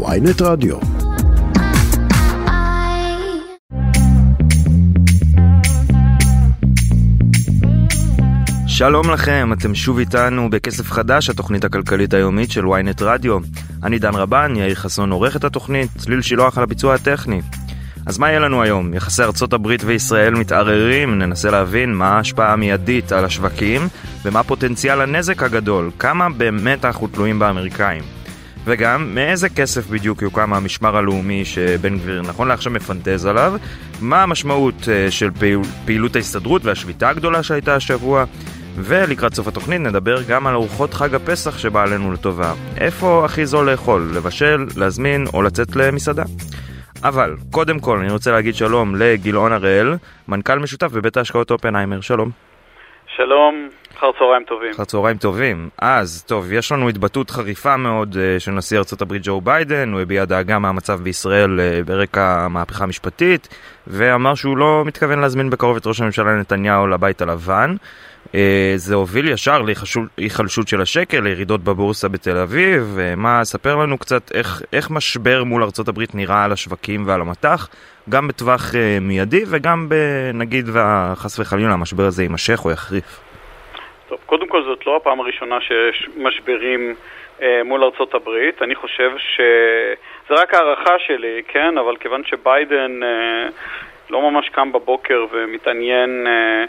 ויינט רדיו. שלום לכם, אתם שוב איתנו בכסף חדש, התוכנית הכלכלית היומית של ynet רדיו. אני דן רבן, יאיר חסון עורך את התוכנית, צליל שילוח על הביצוע הטכני. אז מה יהיה לנו היום? יחסי ארצות הברית וישראל מתערערים, ננסה להבין מה ההשפעה המיידית על השווקים ומה פוטנציאל הנזק הגדול, כמה באמת אנחנו תלויים באמריקאים. וגם, מאיזה כסף בדיוק יוקם המשמר הלאומי שבן גביר נכון לעכשיו מפנטז עליו, מה המשמעות אה, של פעיל, פעילות ההסתדרות והשביתה הגדולה שהייתה השבוע, ולקראת סוף התוכנית נדבר גם על ארוחות חג הפסח שבא עלינו לטובה. איפה הכי זול לאכול, לבשל, להזמין או לצאת למסעדה. אבל, קודם כל אני רוצה להגיד שלום לגילאון הראל, מנכ"ל משותף בבית ההשקעות אופנהיימר, שלום. שלום, אחר צהריים טובים. אחר צהריים טובים. אז, טוב, יש לנו התבטאות חריפה מאוד uh, של נשיא הברית ג'ו ביידן, הוא הביע דאגה מהמצב בישראל uh, ברקע המהפכה המשפטית, ואמר שהוא לא מתכוון להזמין בקרוב את ראש הממשלה נתניהו לבית הלבן. Uh, זה הוביל ישר להיחלשות של השקל, לירידות בבורסה בתל אביב. Uh, מה, ספר לנו קצת איך, איך משבר מול הברית נראה על השווקים ועל המטח, גם בטווח uh, מיידי וגם נגיד, חס וחלילה, המשבר הזה יימשך או יחריף. טוב, קודם כל זאת לא הפעם הראשונה שיש משברים אה, מול ארצות הברית. אני חושב שזה רק הערכה שלי, כן? אבל כיוון שביידן אה, לא ממש קם בבוקר ומתעניין אה,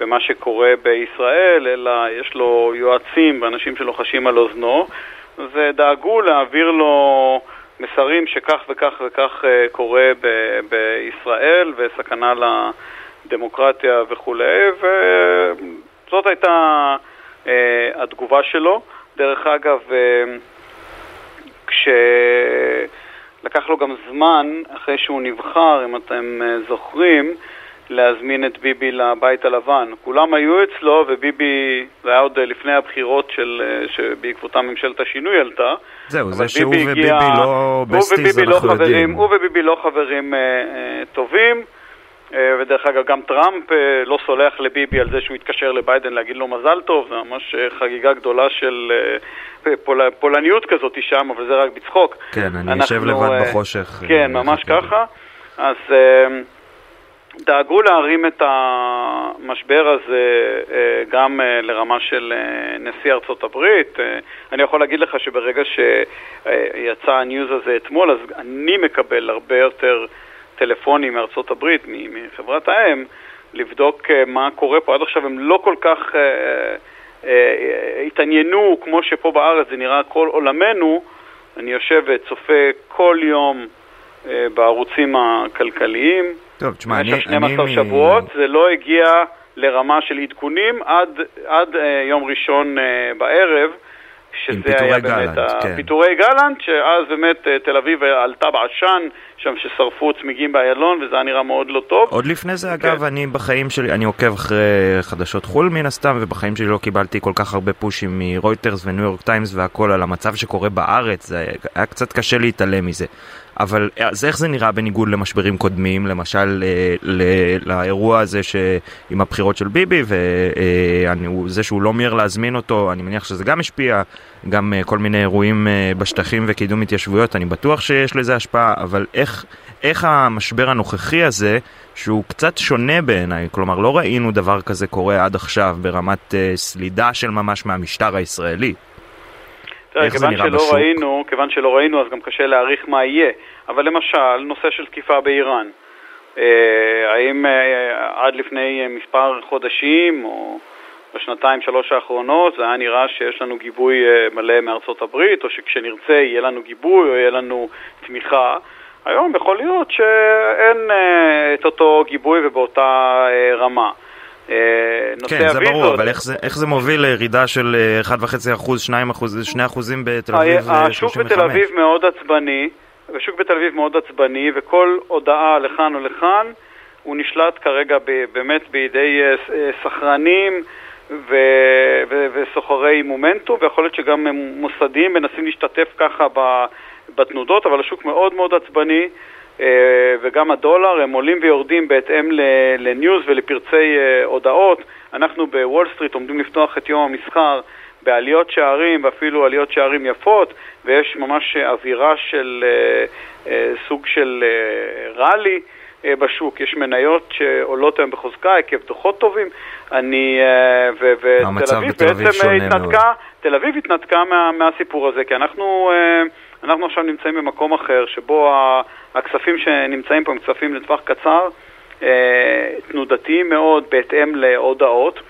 במה שקורה בישראל, אלא יש לו יועצים ואנשים שלוחשים על אוזנו, אז דאגו להעביר לו מסרים שכך וכך וכך אה, קורה ב- בישראל וסכנה לדמוקרטיה וכולי, ו... זאת הייתה אה, התגובה שלו. דרך אגב, אה, כשלקח לו גם זמן, אחרי שהוא נבחר, אם אתם אה, זוכרים, להזמין את ביבי לבית הלבן. כולם היו אצלו, וביבי, זה היה עוד לפני הבחירות של, אה, שבעקבותם ממשלת השינוי עלתה. זהו, זה שהוא הגיע, וביבי לא בסטיז, לא אנחנו לא יודעים. הוא וביבי לא חברים אה, אה, טובים. אה, ודרך אגב, גם טראמפ אה, לא סולח לביבי על זה שהוא התקשר לביידן להגיד לו מזל טוב, זה ממש אה, חגיגה גדולה של פול, פולניות כזאת שם, אבל זה רק בצחוק. כן, אני יושב לבד בחושך. כן, ממש ככה. אז דאגו להרים את המשבר הזה גם לרמה של נשיא ארצות הברית. אני יכול להגיד לך שברגע שיצא הניוז הזה אתמול, אז אני מקבל הרבה יותר... טלפונים מארצות הברית, מחברת האם, לבדוק אה, מה קורה פה. עד עכשיו הם לא כל כך אה, אה, התעניינו כמו שפה בארץ זה נראה כל עולמנו. אני יושב וצופה כל יום אה, בערוצים הכלכליים. טוב, תשמע, אני... במשך 12 אני... שבועות, זה לא הגיע לרמה של עדכונים עד, עד אה, יום ראשון אה, בערב. שזה היה באמת גלנט, כן. פיטורי גלנט, שאז באמת אה, תל אביב עלתה בעשן, שם ששרפו צמיגים באיילון, וזה היה נראה מאוד לא טוב. עוד לפני זה, אגב, כן. אני בחיים שלי, אני עוקב אחרי חדשות חו"ל מן הסתם, ובחיים שלי לא קיבלתי כל כך הרבה פושים מרויטרס וניו יורק טיימס והכל על המצב שקורה בארץ, זה היה קצת קשה להתעלם מזה. אבל אז איך זה נראה בניגוד למשברים קודמים, למשל אה, לאירוע הזה עם הבחירות של ביבי וזה אה, שהוא לא מיהר להזמין אותו, אני מניח שזה גם השפיע, גם אה, כל מיני אירועים בשטחים וקידום התיישבויות, אני בטוח שיש לזה השפעה, אבל איך, איך המשבר הנוכחי הזה, שהוא קצת שונה בעיניי, כלומר לא ראינו דבר כזה קורה עד עכשיו ברמת סלידה של ממש מהמשטר הישראלי. איך זה נראה בשוק? ראינו, כיוון שלא ראינו, אז גם קשה להעריך מה יהיה. אבל למשל, נושא של תקיפה באיראן. אה, האם אה, עד לפני מספר חודשים, או בשנתיים, שלוש האחרונות, זה היה נראה שיש לנו גיבוי אה, מלא מארצות הברית, או שכשנרצה יהיה לנו גיבוי, או יהיה לנו תמיכה. היום יכול להיות שאין את אותו גיבוי ובאותה רמה. אה, כן, זה ברור, אבל איך זה, איך זה מוביל לירידה של 1.5%, 2%, 2% בתל אביב 35? השוק בתל אביב מאוד עצבני, השוק בתל אביב מאוד עצבני, וכל הודעה לכאן או לכאן, הוא נשלט כרגע באמת בידי אה, אה, סחרנים וסוחרי מומנטום, ויכול להיות שגם מוסדיים מנסים להשתתף ככה בתנודות, אבל השוק מאוד מאוד עצבני. אה, וגם הדולר, הם עולים ויורדים בהתאם לניוז ולפרצי אה, הודעות. אנחנו בוול סטריט עומדים לפתוח את יום המסחר בעליות שערים, ואפילו עליות שערים יפות, ויש ממש אווירה של אה, סוג של ראלי. אה, בשוק, יש מניות שעולות היום בחוזקה עקב דוחות טובים, אני, אה, ותל אביב בעצם התנתקה, תל אביב התנתקה מה, מהסיפור הזה, כי אנחנו, אה, אנחנו עכשיו נמצאים במקום אחר, שבו הכספים שנמצאים פה הם כספים לטווח קצר, תנודתיים מאוד בהתאם להודעות.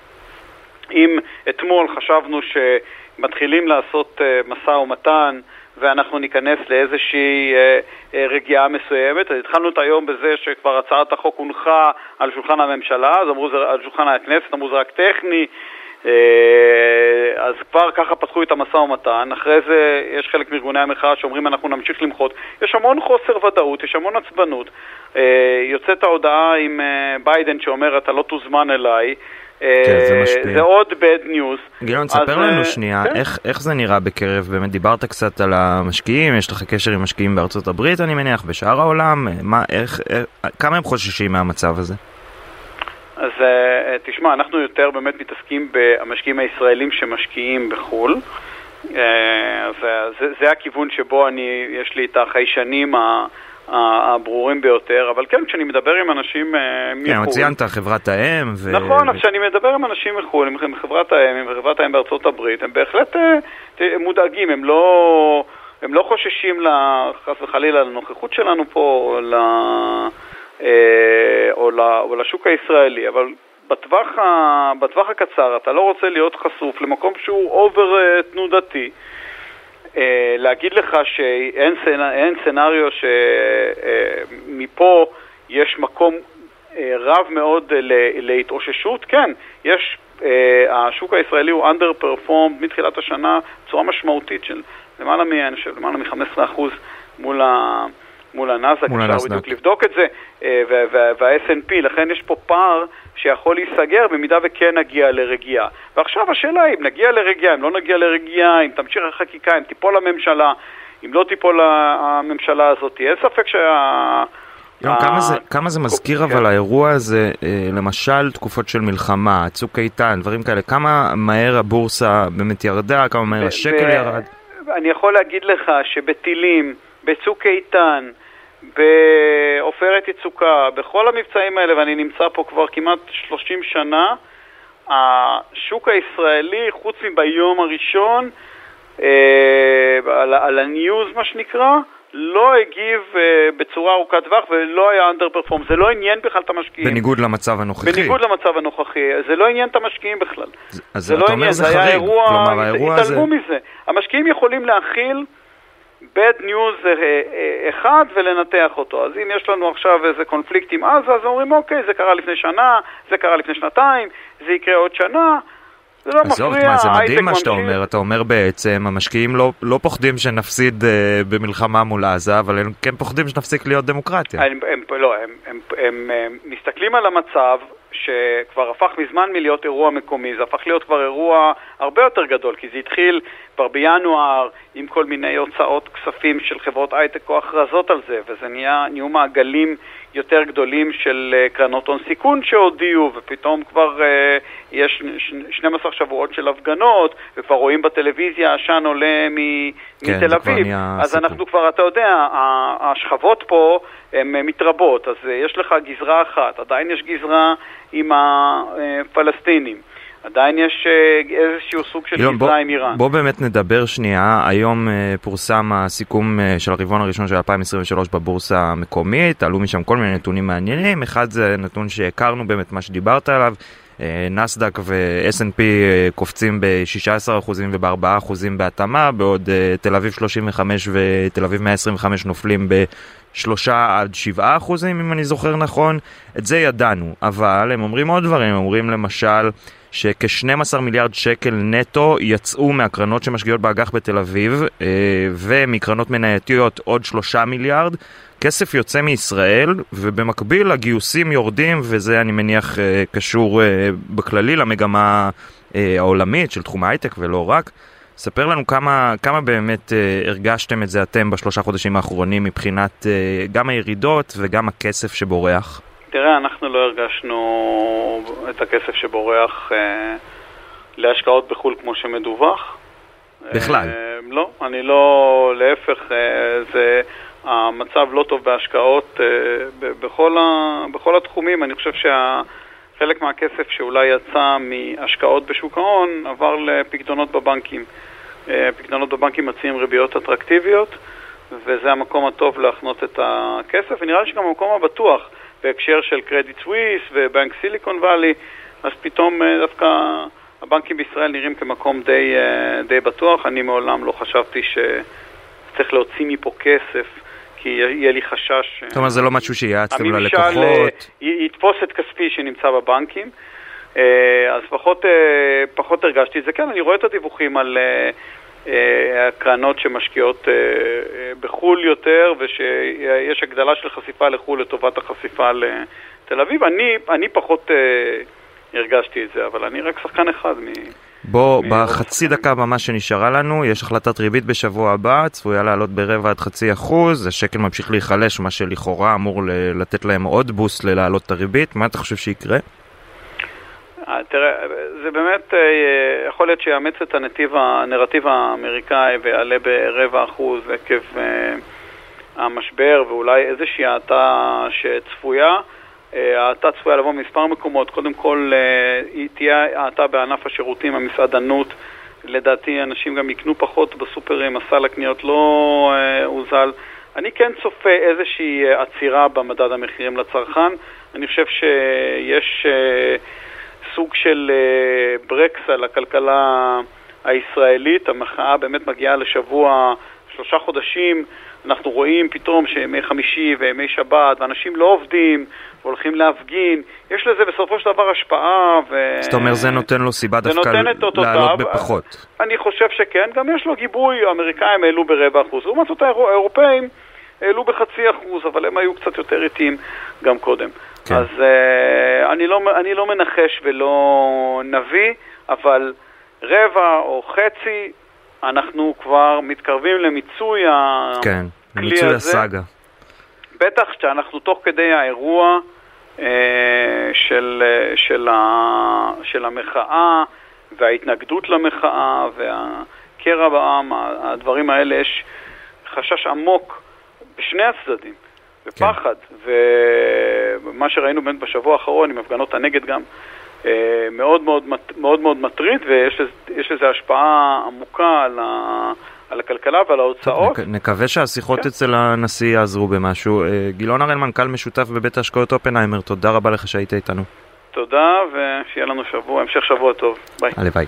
אם אתמול חשבנו שמתחילים לעשות משא ומתן ואנחנו ניכנס לאיזושהי אה, אה, רגיעה מסוימת. אז התחלנו את היום בזה שכבר הצעת החוק הונחה על שולחן הממשלה, אז אמרו זה על שולחן הכנסת, אמרו זה רק טכני. אה, אז כבר ככה פתחו את המשא ומתן, אחרי זה יש חלק מארגוני המחאה שאומרים אנחנו נמשיך למחות. יש המון חוסר ודאות, יש המון עצבנות. יוצאת ההודעה עם ביידן שאומר אתה לא תוזמן אליי, כן, זה משפיע. זה עוד bad news. גילון, תספר לנו שנייה, כן? איך, איך זה נראה בקרב, באמת דיברת קצת על המשקיעים, יש לך קשר עם משקיעים בארצות הברית אני מניח, בשאר העולם, מה, איך, איך, כמה הם חוששים מהמצב הזה? אז תשמע, אנחנו יותר באמת מתעסקים במשקיעים הישראלים שמשקיעים בחו"ל. אז זה, זה הכיוון שבו אני, יש לי את החיישנים הברורים ביותר, אבל כן, כשאני מדבר עם אנשים אה, מחו"ל... כן, ציינת חברת האם ו... נכון, כשאני מדבר עם אנשים מחו"ל, עם חברת האם, עם חברת האם בארצות הברית, הם בהחלט אה, מודאגים, הם לא, הם לא חוששים, חס וחלילה, לנוכחות שלנו פה, ל... אה, או, ל... או לשוק הישראלי, אבל בטווח, ה... בטווח הקצר אתה לא רוצה להיות חשוף למקום שהוא אובר תנודתי. אה, להגיד לך שאין סנ... סנאריו שמפה אה, יש מקום אה, רב מאוד להתאוששות, כן, יש, השוק הישראלי הוא under performed מתחילת השנה בצורה משמעותית של למעלה מ-15% מול ה... מול הנסדק, אפשר בדיוק לבדוק את זה, וה-S&P, לכן יש פה פער שיכול להיסגר במידה וכן נגיע לרגיעה. ועכשיו השאלה היא אם נגיע לרגיעה, אם לא נגיע לרגיעה, אם תמשיך החקיקה, אם תיפול הממשלה, אם לא תיפול הממשלה הזאת, אין ספק שה... יום. כמה, זה, כמה זה מזכיר אבל האירוע הזה, אה, למשל תקופות של מלחמה, צוק איתן, דברים כאלה, כמה מהר הבורסה באמת ירדה, כמה מהר השקל ירד? אני יכול להגיד לך שבטילים, בצוק איתן, בעופרת יצוקה, בכל המבצעים האלה, ואני נמצא פה כבר כמעט 30 שנה, השוק הישראלי, חוץ מביום הראשון, אה, על, על הניוז מה שנקרא, לא הגיב uh, בצורה ארוכת טווח ולא היה אנדר פרפורם, זה לא עניין בכלל את המשקיעים. בניגוד למצב הנוכחי. בניגוד למצב הנוכחי, זה לא עניין את המשקיעים בכלל. אז זה לא אתה לא אומר עניין, זה חריג, היה אירוע, כלומר האירוע הזה... התעלמו מזה. המשקיעים יכולים להכיל bad news אה, אה, אחד ולנתח אותו. אז אם יש לנו עכשיו איזה קונפליקט עם עזה, אז אומרים אוקיי, זה קרה לפני שנה, זה קרה לפני שנתיים, זה יקרה עוד שנה. זה לא עזוב, מפריע, מה, זה מדהים מה שאתה אומר, אתה אומר בעצם, המשקיעים לא, לא פוחדים שנפסיד uh, במלחמה מול עזה, אבל הם כן פוחדים שנפסיק להיות דמוקרטיה. הם, הם, לא, הם, הם, הם, הם, הם מסתכלים על המצב, שכבר הפך מזמן מלהיות אירוע מקומי, זה הפך להיות כבר אירוע הרבה יותר גדול, כי זה התחיל כבר בינואר עם כל מיני הוצאות כספים של חברות הייטק או הכרזות על זה, וזה נהיה, נהיו מעגלים יותר גדולים של uh, קרנות הון סיכון שהודיעו, ופתאום כבר uh, יש 12 שבועות של הפגנות, וכבר רואים בטלוויזיה עשן עולה מ- כן, מתל אביב. אז סיפור. אנחנו כבר, אתה יודע, השכבות פה הן מתרבות, אז uh, יש לך גזרה אחת, עדיין יש גזרה עם הפלסטינים. עדיין יש אה, איזשהו סוג של גזרה עם איראן. בוא באמת נדבר שנייה, היום אה, פורסם הסיכום אה, של הרבעון הראשון של 2023 בבורסה המקומית, עלו משם כל מיני נתונים מעניינים, אחד זה נתון שהכרנו באמת מה שדיברת עליו, נסדק ו-S&P קופצים ב-16% וב-4% בהתאמה, בעוד תל אביב 35 ותל אביב 125 נופלים ב-3 עד 7 אחוזים אם אני זוכר נכון, את זה ידענו, אבל הם אומרים עוד דברים, הם אומרים למשל שכ-12 מיליארד שקל נטו יצאו מהקרנות שמשקיעות באג"ח בתל אביב אה, ומקרנות מנייתיות עוד 3 מיליארד. כסף יוצא מישראל ובמקביל הגיוסים יורדים וזה אני מניח אה, קשור אה, בכללי למגמה העולמית של תחום ההייטק ולא רק. ספר לנו כמה, כמה באמת הרגשתם את זה אתם בשלושה חודשים האחרונים מבחינת גם הירידות וגם הכסף שבורח. תראה, אנחנו לא הרגשנו את הכסף שבורח אה, להשקעות בחו"ל כמו שמדווח. בכלל? לא, אני לא, להפך, זה... המצב לא טוב בהשקעות בכל, ה, בכל התחומים. אני חושב שחלק מהכסף שאולי יצא מהשקעות בשוק ההון עבר לפקדונות בבנקים. פקדונות בבנקים מציעים ריביות אטרקטיביות, וזה המקום הטוב להחנות את הכסף, ונראה לי שגם המקום הבטוח בהקשר של קרדיט סוויס ובנק סיליקון וואלי, אז פתאום דווקא הבנקים בישראל נראים כמקום די, די בטוח. אני מעולם לא חשבתי שצריך להוציא מפה כסף. כי יהיה לי חשש... זאת אומרת, זה לא משהו שיעצתם ללקוחות? הממשל יתפוס את כספי שנמצא בבנקים, אז פחות, פחות הרגשתי את זה. כן, אני רואה את הדיווחים על הקרנות שמשקיעות בחו"ל יותר, ושיש הגדלה של חשיפה לחו"ל לטובת החשיפה לתל אביב. אני, אני פחות הרגשתי את זה, אבל אני רק שחקן אחד מ... בוא, בחצי דקה ממש שנשארה לנו, יש החלטת ריבית בשבוע הבא, צפויה לעלות ברבע עד חצי אחוז, השקל ממשיך להיחלש, מה שלכאורה אמור לתת להם עוד בוסט ללהעלות את הריבית, מה אתה חושב שיקרה? תראה, זה באמת יכול להיות שיאמץ את הנתיב, הנרטיב האמריקאי ויעלה ברבע אחוז עקב המשבר ואולי איזושהי האטה שצפויה. ההאטה צפויה לבוא ממספר מקומות, קודם כל היא תהיה האטה בענף השירותים, המסעדנות, לדעתי אנשים גם יקנו פחות בסופרים, הסל הקניות לא הוזל. אני כן צופה איזושהי עצירה במדד המחירים לצרכן, אני חושב שיש סוג של ברקס על הכלכלה הישראלית, המחאה באמת מגיעה לשבוע, שלושה חודשים, אנחנו רואים פתאום שימי חמישי וימי שבת, ואנשים לא עובדים, והולכים להפגין, יש לזה בסופו של דבר השפעה ו... זאת אומרת, זה נותן לו סיבה דווקא לעלות בפחות. אני חושב שכן, גם יש לו גיבוי, האמריקאים העלו ברבע אחוז, לעומת זאת האירופאים העלו בחצי אחוז, אבל הם היו קצת יותר איטיים גם קודם. כן. אז uh, אני, לא, אני לא מנחש ולא נביא, אבל רבע או חצי, אנחנו כבר מתקרבים למיצוי כן, הכלי למיצוי הזה. הסאגה. בטח שאנחנו תוך כדי האירוע אה, של, של, ה, של המחאה וההתנגדות למחאה והקרע בעם, הדברים האלה, יש חשש עמוק בשני הצדדים, ופחד. כן. ומה שראינו באמת בשבוע האחרון עם הפגנות הנגד גם, אה, מאוד מאוד, מאוד מאוד מטריד, ויש לזה השפעה עמוקה על ה... על הכלכלה ועל ההוצאות. נקווה שהשיחות כן. אצל הנשיא יעזרו במשהו. אה, גילון הראל, מנכ"ל משותף בבית ההשקעות אופנהיימר, תודה רבה לך שהיית איתנו. תודה, ושיהיה לנו שבוע, המשך שבוע טוב. ביי. הלוואי.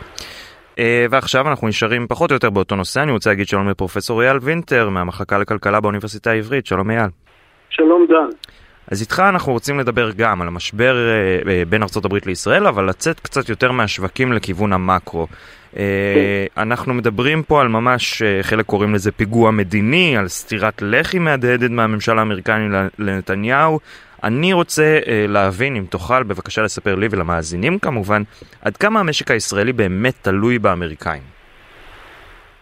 Uh, ועכשיו אנחנו נשארים פחות או יותר באותו נושא, אני רוצה להגיד שלום לפרופסור אייל וינטר מהמחלקה לכלכלה באוניברסיטה העברית, שלום אייל. שלום דן. אז איתך אנחנו רוצים לדבר גם על המשבר uh, בין ארה"ב לישראל, אבל לצאת קצת יותר מהשווקים לכיוון המקרו. אה, אנחנו מדברים פה על ממש, אה, חלק קוראים לזה פיגוע מדיני, על סטירת לחי מהדהדת מהממשל האמריקני לנתניהו. אני רוצה אה, להבין, אם תוכל בבקשה לספר לי ולמאזינים כמובן, עד כמה המשק הישראלי באמת תלוי באמריקאים.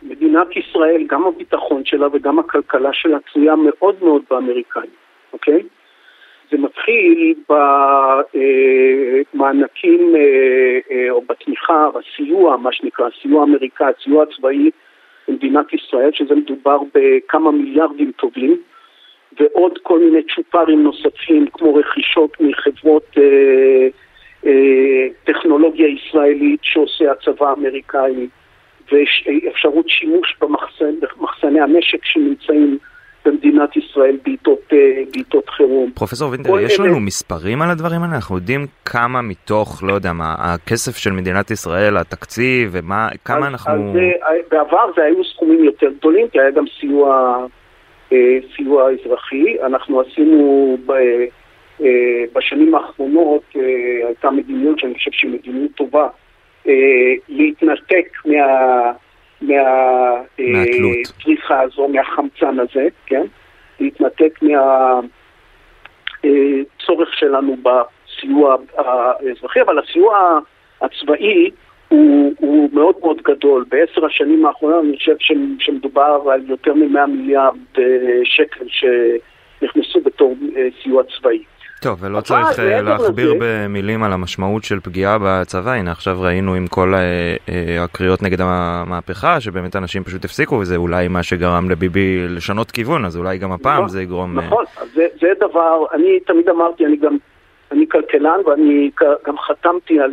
מדינת ישראל, גם הביטחון שלה וגם הכלכלה שלה תלויה מאוד מאוד באמריקאים, אוקיי? זה מתחיל במענקים אה, אה, או בתמיכה, בסיוע, מה שנקרא, סיוע אמריקאי, סיוע צבאי במדינת ישראל, שזה מדובר בכמה מיליארדים טובים, ועוד כל מיני צ'ופרים נוספים, כמו רכישות מחברות אה, אה, טכנולוגיה ישראלית שעושה הצבא האמריקאי, ואפשרות שימוש במחסני הנשק שנמצאים במדינת ישראל בעיתות, אה, בעיתות חירום. פרופסור וינטר, יש לנו מספרים על הדברים האלה? אנחנו יודעים כמה מתוך, לא יודע מה, הכסף של מדינת ישראל, התקציב, ומה, כמה אז, אנחנו... אז אה, בעבר זה היו סכומים יותר גדולים, כי היה גם סיוע, אה, סיוע אזרחי. אנחנו עשינו ב, בשנים האחרונות, הייתה מדיניות שאני חושב שהיא מדיניות טובה, להתנתק מה... מהצריכה הזו, מהחמצן הזה, כן? להתנתק מהצורך שלנו בסיוע האזרחי, אבל הסיוע הצבאי הוא, הוא מאוד מאוד גדול. בעשר השנים האחרונות אני חושב שמדובר על יותר מ-100 מיליארד אה, שקל שנכנסו בתור אה, סיוע צבאי. טוב, ולא צריך uh, להכביר. במילים על המשמעות של פגיעה בצבא, הנה עכשיו ראינו עם כל uh, uh, הקריאות נגד המהפכה, שבאמת אנשים פשוט הפסיקו, וזה אולי מה שגרם לביבי לשנות כיוון, אז אולי גם הפעם נכון, זה יגרום... נכון. זה, זה דבר, אני תמיד אמרתי, אני גם, אני כלכלן ואני גם חתמתי על...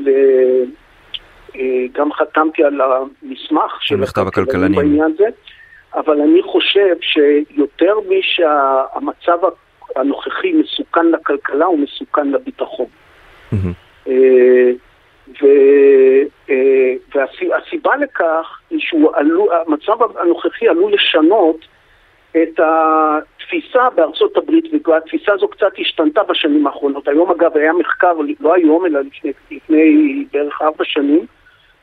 גם חתמתי על המסמך של מכתב הכלכלנים בעניין זה, אבל אני חושב שיותר משהמצב הנוכחי מסוכן לכלכלה, הוא מסוכן לביטחון. אה, והסיבה אה, לכך היא שהמצב הנוכחי עלול לשנות את התפיסה בארצות הברית, והתפיסה הזו קצת השתנתה בשנים האחרונות. היום אגב היה מחקר, לא היום אלא לפני, לפני בערך ארבע שנים,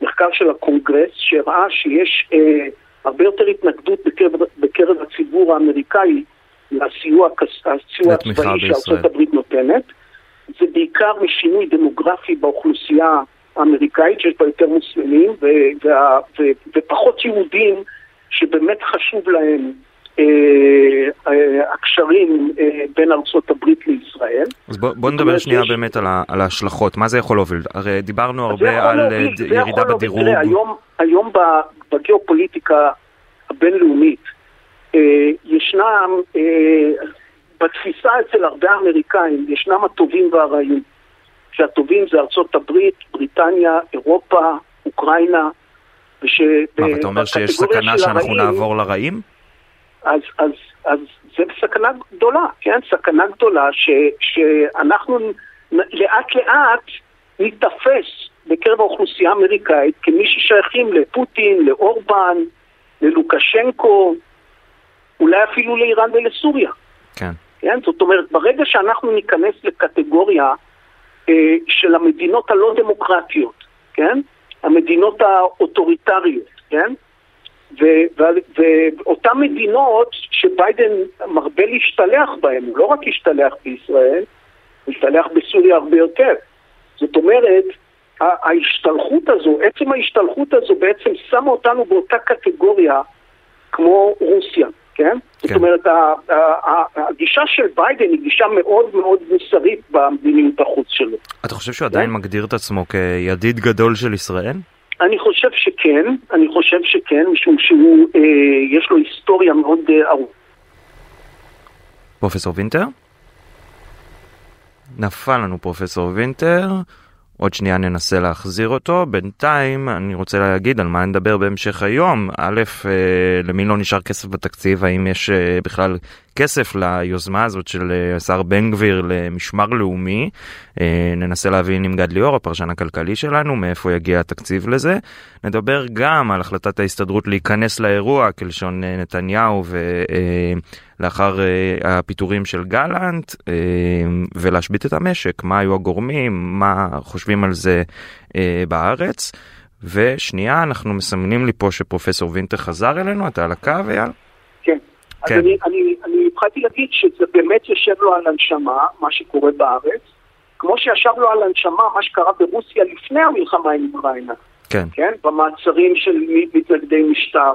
מחקר של הקונגרס שהראה שיש אה, הרבה יותר התנגדות בקרב, בקרב הציבור האמריקאי לסיוע הצבאי שארצות הברית נותנת. זה בעיקר משינוי דמוגרפי באוכלוסייה האמריקאית, שיש בה יותר מוסלמים ופחות יהודים שבאמת חשוב להם אה, אה, הקשרים אה, בין ארצות הברית לישראל. אז בוא, בוא נדבר שנייה יש... באמת על, ה, על ההשלכות, מה זה יכול להוביל? הרי דיברנו הרבה על להוביל, ירידה בדירוג. היום, היום בגיאופוליטיקה הבינלאומית, אה, ישנם, אה, בתפיסה אצל הרבה אמריקאים, ישנם הטובים והרעים. שהטובים זה ארצות הברית, בריטניה, אירופה, אוקראינה, וש... מה, ואתה אומר שיש סכנה שאנחנו הרעים, נעבור לרעים? אז, אז, אז זה סכנה גדולה, כן? סכנה גדולה ש, שאנחנו לאט לאט ניתפס בקרב האוכלוסייה האמריקאית כמי ששייכים לפוטין, לאורבן, ללוקשנקו, אולי אפילו לאיראן ולסוריה. כן. כן? זאת אומרת, ברגע שאנחנו ניכנס לקטגוריה אה, של המדינות הלא דמוקרטיות, כן? המדינות האוטוריטריות, כן? ואותן מדינות שביידן מרבה להשתלח בהן, הוא לא רק השתלח בישראל, הוא השתלח בסוריה הרבה יותר. זאת אומרת, ההשתלחות הזו, עצם ההשתלחות הזו בעצם שמה אותנו באותה קטגוריה כמו רוסיה. כן? כן. זאת אומרת, הגישה של ביידן היא גישה מאוד מאוד מוסרית במדיניות החוץ שלו. אתה חושב שהוא עדיין כן? מגדיר את עצמו כידיד גדול של ישראל? אני חושב שכן, אני חושב שכן, משום שהוא, אה, יש לו היסטוריה מאוד אה, ארוכה. פרופסור וינטר? נפל לנו פרופסור וינטר. עוד שנייה ננסה להחזיר אותו. בינתיים אני רוצה להגיד על מה נדבר בהמשך היום. א', אה, למי לא נשאר כסף בתקציב? האם יש אה, בכלל כסף ליוזמה הזאת של אה, השר בן גביר למשמר לאומי? ננסה להבין עם גד ליאור, הפרשן הכלכלי שלנו, מאיפה יגיע התקציב לזה. נדבר גם על החלטת ההסתדרות להיכנס לאירוע כלשון נתניהו ולאחר הפיטורים של גלנט ולהשבית את המשק, מה היו הגורמים, מה חושבים על זה בארץ. ושנייה, אנחנו מסמנים לי פה שפרופסור וינטר חזר אלינו, אתה על הקו, אייל? כן. כן. אז אני, אני, אני התחלתי להגיד שזה באמת יושב לו על הנשמה, מה שקורה בארץ, כמו שישב לו על הנשמה מה שקרה ברוסיה לפני המלחמה עם אוקראינה. כן. כן? במעצרים של מתנגדי משטר.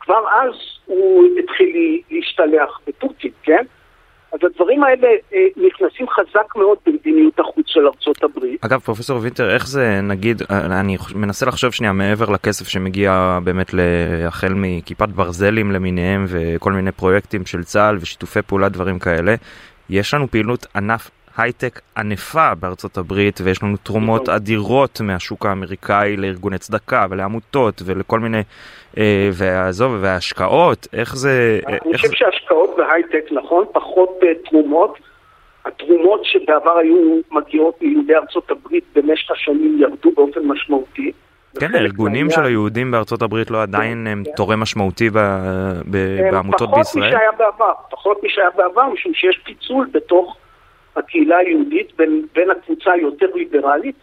כבר אז הוא התחיל להשתלח בפוטין, כן? אז הדברים האלה אה, נכנסים חזק מאוד במדיניות החוץ של ארצות הברית. אגב, פרופסור וינטר, איך זה, נגיד, אה, אני מנסה לחשוב שנייה מעבר לכסף שמגיע באמת החל מכיפת ברזלים למיניהם וכל מיני פרויקטים של צה"ל ושיתופי פעולה, דברים כאלה. יש לנו פעילות ענף הייטק ענפה בארצות הברית ויש לנו תרומות נכון. אדירות מהשוק האמריקאי לארגוני צדקה ולעמותות ולכל מיני, אה, ועזוב, וההשקעות, איך זה... אני איך חושב. שהשקעות בהייטק, נכון, פחות אה, תרומות. התרומות שבעבר היו מגיעות מיהודי ארצות הברית במשך השנים ירדו באופן משמעותי. כן, הארגונים של היהודים בארצות הברית לא עדיין הם כן. תורם משמעותי בעמותות בישראל? פחות משהיה בעבר, פחות משהיה בעבר, משום שיש פיצול בתוך הקהילה היהודית בין, בין הקבוצה היותר ליברלית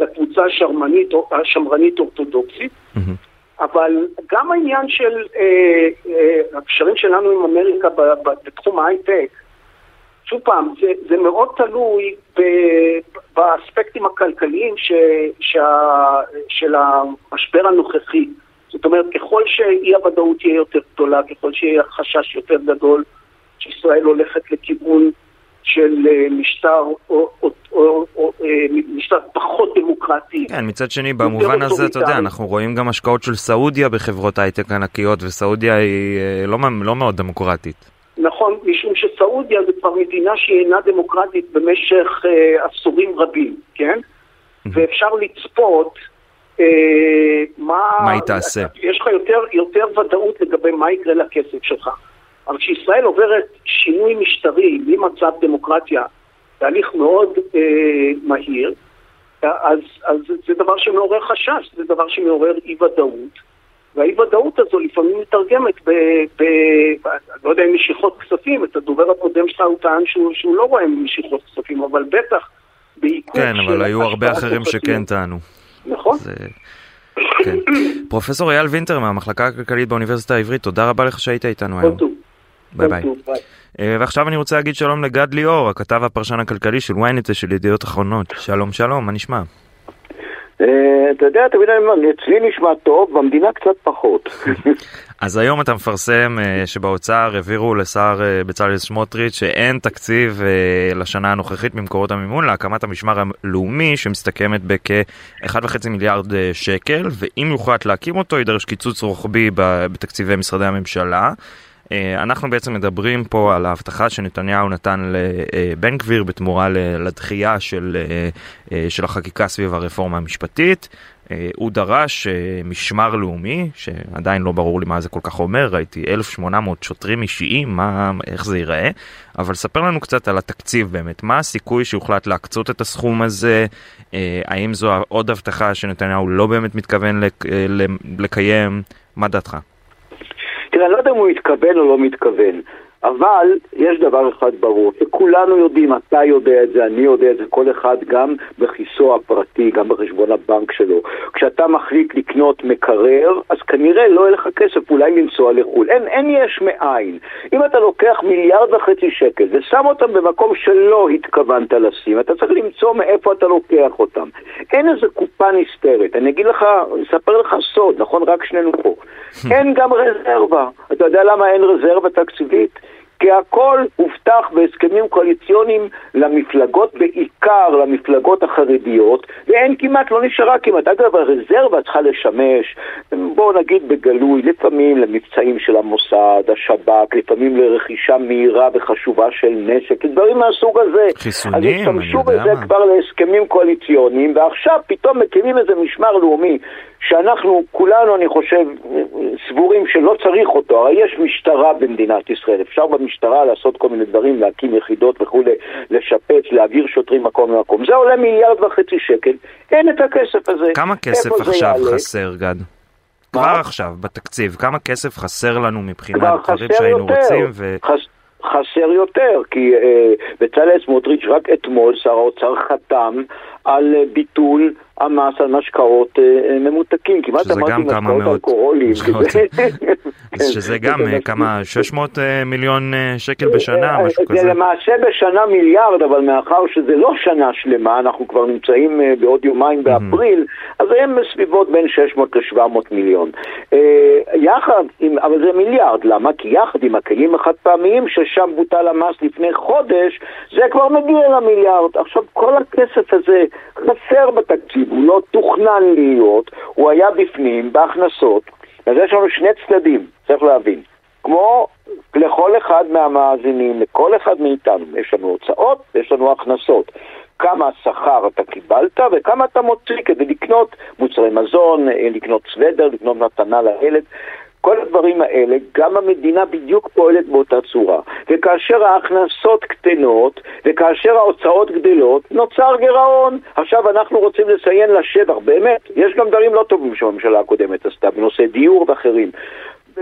לקבוצה השמרנית, השמרנית אורתודוקסית. Mm-hmm. אבל גם העניין של אה, אה, הקשרים שלנו עם אמריקה ב, ב, בתחום ההייטק, שוב פעם, זה, זה מאוד תלוי ב, באספקטים הכלכליים ש, שה, של המשבר הנוכחי. זאת אומרת, ככל שאי הוודאות תהיה יותר גדולה, ככל שיהיה חשש יותר גדול שישראל הולכת לכיוון של משטר, או, או, או, או, משטר פחות דמוקרטי. כן, מצד שני, במובן הזה, אתה יודע, אנחנו רואים גם השקעות של סעודיה בחברות הייטק ענקיות, וסעודיה היא לא, לא מאוד דמוקרטית. נכון, משום שסעודיה זה כבר מדינה שהיא אינה דמוקרטית במשך אה, עשורים רבים, כן? ואפשר לצפות אה, מה... מה היא תעשה? יש לך יותר, יותר ודאות לגבי מה יקרה לכסף שלך. אבל כשישראל עוברת שינוי משטרי ממצב דמוקרטיה, תהליך מאוד אה, מהיר, אז, אז זה דבר שמעורר חשש, זה דבר שמעורר אי ודאות. והאי ודאות הזו לפעמים מתרגמת ב... ב לא יודע אם משיכות כספים, את הדובר הקודם שלך הוא טען שהוא, שהוא לא רואה משיכות כספים, אבל בטח בעיכוב כן, אבל היו הרבה אחרים שכן טענו. נכון. זה... כן. פרופסור אייל וינטר מהמחלקה הכלכלית באוניברסיטה העברית, תודה רבה לך שהיית איתנו היום. ביי ביי. אה, ועכשיו אני רוצה להגיד שלום לגד ליאור, הכתב הפרשן הכלכלי של ynet של ידיעות אחרונות. שלום שלום, מה נשמע? אה, אתה יודע, תמיד אני אומר, אצלי נשמע טוב, במדינה קצת פחות. אז היום אתה מפרסם אה, שבאוצר העבירו לשר בצלאל סמוטריץ' שאין תקציב לשנה הנוכחית ממקורות המימון להקמת המשמר הלאומי שמסתכמת בכ-1.5 מיליארד שקל, ואם יוחלט להקים אותו יידרש קיצוץ רוחבי בתקציבי משרדי הממשלה. אה, אנחנו בעצם מדברים פה על ההבטחה שנתניהו נתן לבן גביר בתמורה לדחייה של, אה, אה, של החקיקה סביב הרפורמה המשפטית. הוא דרש משמר לאומי, שעדיין לא ברור לי מה זה כל כך אומר, ראיתי 1,800 שוטרים אישיים, מה, איך זה ייראה, אבל ספר לנו קצת על התקציב באמת, מה הסיכוי שהוחלט להקצות את הסכום הזה, האם זו עוד הבטחה שנתניהו לא באמת מתכוון לקיים, מה דעתך? תראה, אני לא יודע אם הוא מתכוון או לא מתכוון, אבל יש דבר אחד ברור, שכולנו יודעים, אתה יודע את זה, אני יודע את זה, כל אחד גם בכיסו הפרטי, גם בחשבון הבנק שלו. כשאתה מחליט לקנות מקרר, אז כנראה לא יהיה לך כסף אולי לנסוע לחו"ל. אין, אין יש מאין. אם אתה לוקח מיליארד וחצי שקל ושם אותם במקום שלא התכוונת לשים, אתה צריך למצוא מאיפה אתה לוקח אותם. אין איזה קופה נסתרת. אני אגיד לך, אספר לך סוד, נכון? רק שנינו פה. אין גם רזרבה. אתה יודע למה אין רזרבה תקציבית? כי הכל הובטח בהסכמים קואליציוניים למפלגות, בעיקר למפלגות החרדיות, ואין כמעט, לא נשארה כמעט. אגב, הרזרבה צריכה לשמש, בואו נגיד בגלוי, לפעמים למבצעים של המוסד, השב"כ, לפעמים לרכישה מהירה וחשובה של נשק, דברים מהסוג הזה. חיסונים, אני יודע מה. אז השתמשו בזה כבר להסכמים קואליציוניים, ועכשיו פתאום מקימים איזה משמר לאומי שאנחנו כולנו, אני חושב, סבורים שלא צריך אותו. הרי יש משטרה במדינת ישראל, אפשר במשטרה לעשות כל מיני דברים, להקים יחידות וכולי, לשפץ, להעביר שוטרים מקום למקום. זה עולה מיליארד וחצי שקל, אין את הכסף הזה. כמה כסף עכשיו חסר, גד? כבר עכשיו, בתקציב, כמה כסף חסר לנו מבחינת דברים שהיינו יותר. רוצים? ו... חס... חסר יותר, כי אה, בצלאל סמוטריץ' רק אתמול שר האוצר חתם על אה, ביטול המס על משקאות אה, אה, ממותקים, כמעט אמרתי משקאות אלכוהוליים. שזה גם כמה, 600 מיליון שקל בשנה, משהו כזה. זה למעשה בשנה מיליארד, אבל מאחר שזה לא שנה שלמה, אנחנו כבר נמצאים בעוד יומיים באפריל, אז הם בסביבות בין 600 ל-700 מיליון. יחד, אבל זה מיליארד, למה? כי יחד עם הכלים החד פעמיים, ששם בוטל המס לפני חודש, זה כבר מגיע למיליארד. עכשיו, כל הכסף הזה חסר בתקציב. הוא לא תוכנן להיות, הוא היה בפנים, בהכנסות. אז יש לנו שני צדדים, צריך להבין. כמו לכל אחד מהמאזינים, לכל אחד מאיתנו, יש לנו הוצאות ויש לנו הכנסות. כמה שכר אתה קיבלת וכמה אתה מוציא כדי לקנות מוצרי מזון, לקנות סוודר, לקנות מתנה לילד. כל הדברים האלה, גם המדינה בדיוק פועלת באותה צורה. וכאשר ההכנסות קטנות, וכאשר ההוצאות גדלות, נוצר גירעון. עכשיו אנחנו רוצים לציין לשבח, באמת, יש גם דברים לא טובים שהממשלה הקודמת עשתה, בנושא דיור ואחרים.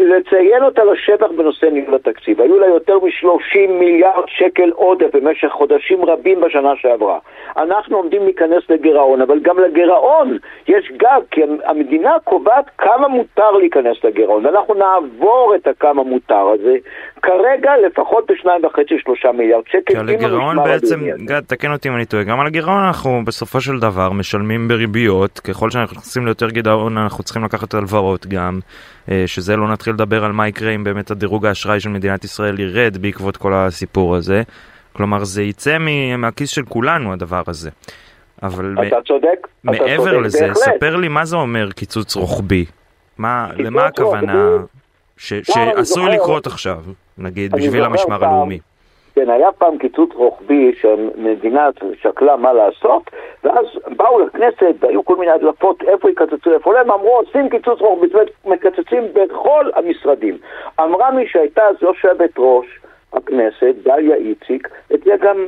לציין אותה לשטח בנושא ניהול התקציב. היו לה יותר מ-30 מיליארד שקל עודף במשך חודשים רבים בשנה שעברה. אנחנו עומדים להיכנס לגירעון, אבל גם לגירעון יש גג, כי המדינה קובעת כמה מותר להיכנס לגירעון. אנחנו נעבור את הכמה מותר הזה, כרגע לפחות בשניים וחצי, שלושה מיליארד שקל. כי על הגירעון בעצם, גד, תקן אותי אם אני טועה, גם על הגירעון אנחנו בסופו של דבר משלמים בריביות, ככל שאנחנו נכנסים ליותר גירעון אנחנו צריכים לקחת הלוואות גם. אה, שזה לא נתחיל לדבר על מה יקרה אם באמת הדירוג האשראי של מדינת ישראל ירד בעקבות כל הסיפור הזה. כלומר, זה יצא מהכיס של כולנו הדבר הזה. אבל אתה צודק, מעבר אתה צודק לזה, בהחלט. ספר לי מה זה אומר קיצוץ רוחבי. מה, קיצוץ למה הכוונה? ש, שעשוי לקרות עכשיו, נגיד, בשביל המשמר הלאומי? כן, היה פעם קיצוץ רוחבי שהמדינה שקלה מה לעשות, ואז באו לכנסת והיו כל מיני הדלפות איפה יקצצו, איפה לא, הם אמרו עושים קיצוץ רוחבי, זאת אומרת מקצצים בכל המשרדים. אמרה מי שהייתה אז יושבת ראש הכנסת, דליה איציק, את זה גם...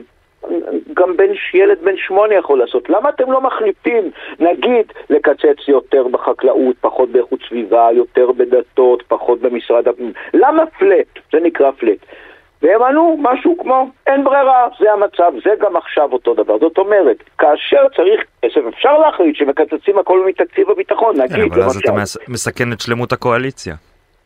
גם בן, ילד בן שמונה יכול לעשות. למה אתם לא מחליטים, נגיד, לקצץ יותר בחקלאות, פחות באיכות סביבה, יותר בדתות, פחות במשרד הפנים? למה פלט? זה נקרא פלט. והם ענו משהו כמו, אין ברירה, זה המצב, זה גם עכשיו אותו דבר. זאת אומרת, כאשר צריך כסף, אפשר להחליט שמקצצים הכל מתקציב הביטחון, נגיד, כן, אבל אז למשל. אתה מס- מסכן את שלמות הקואליציה.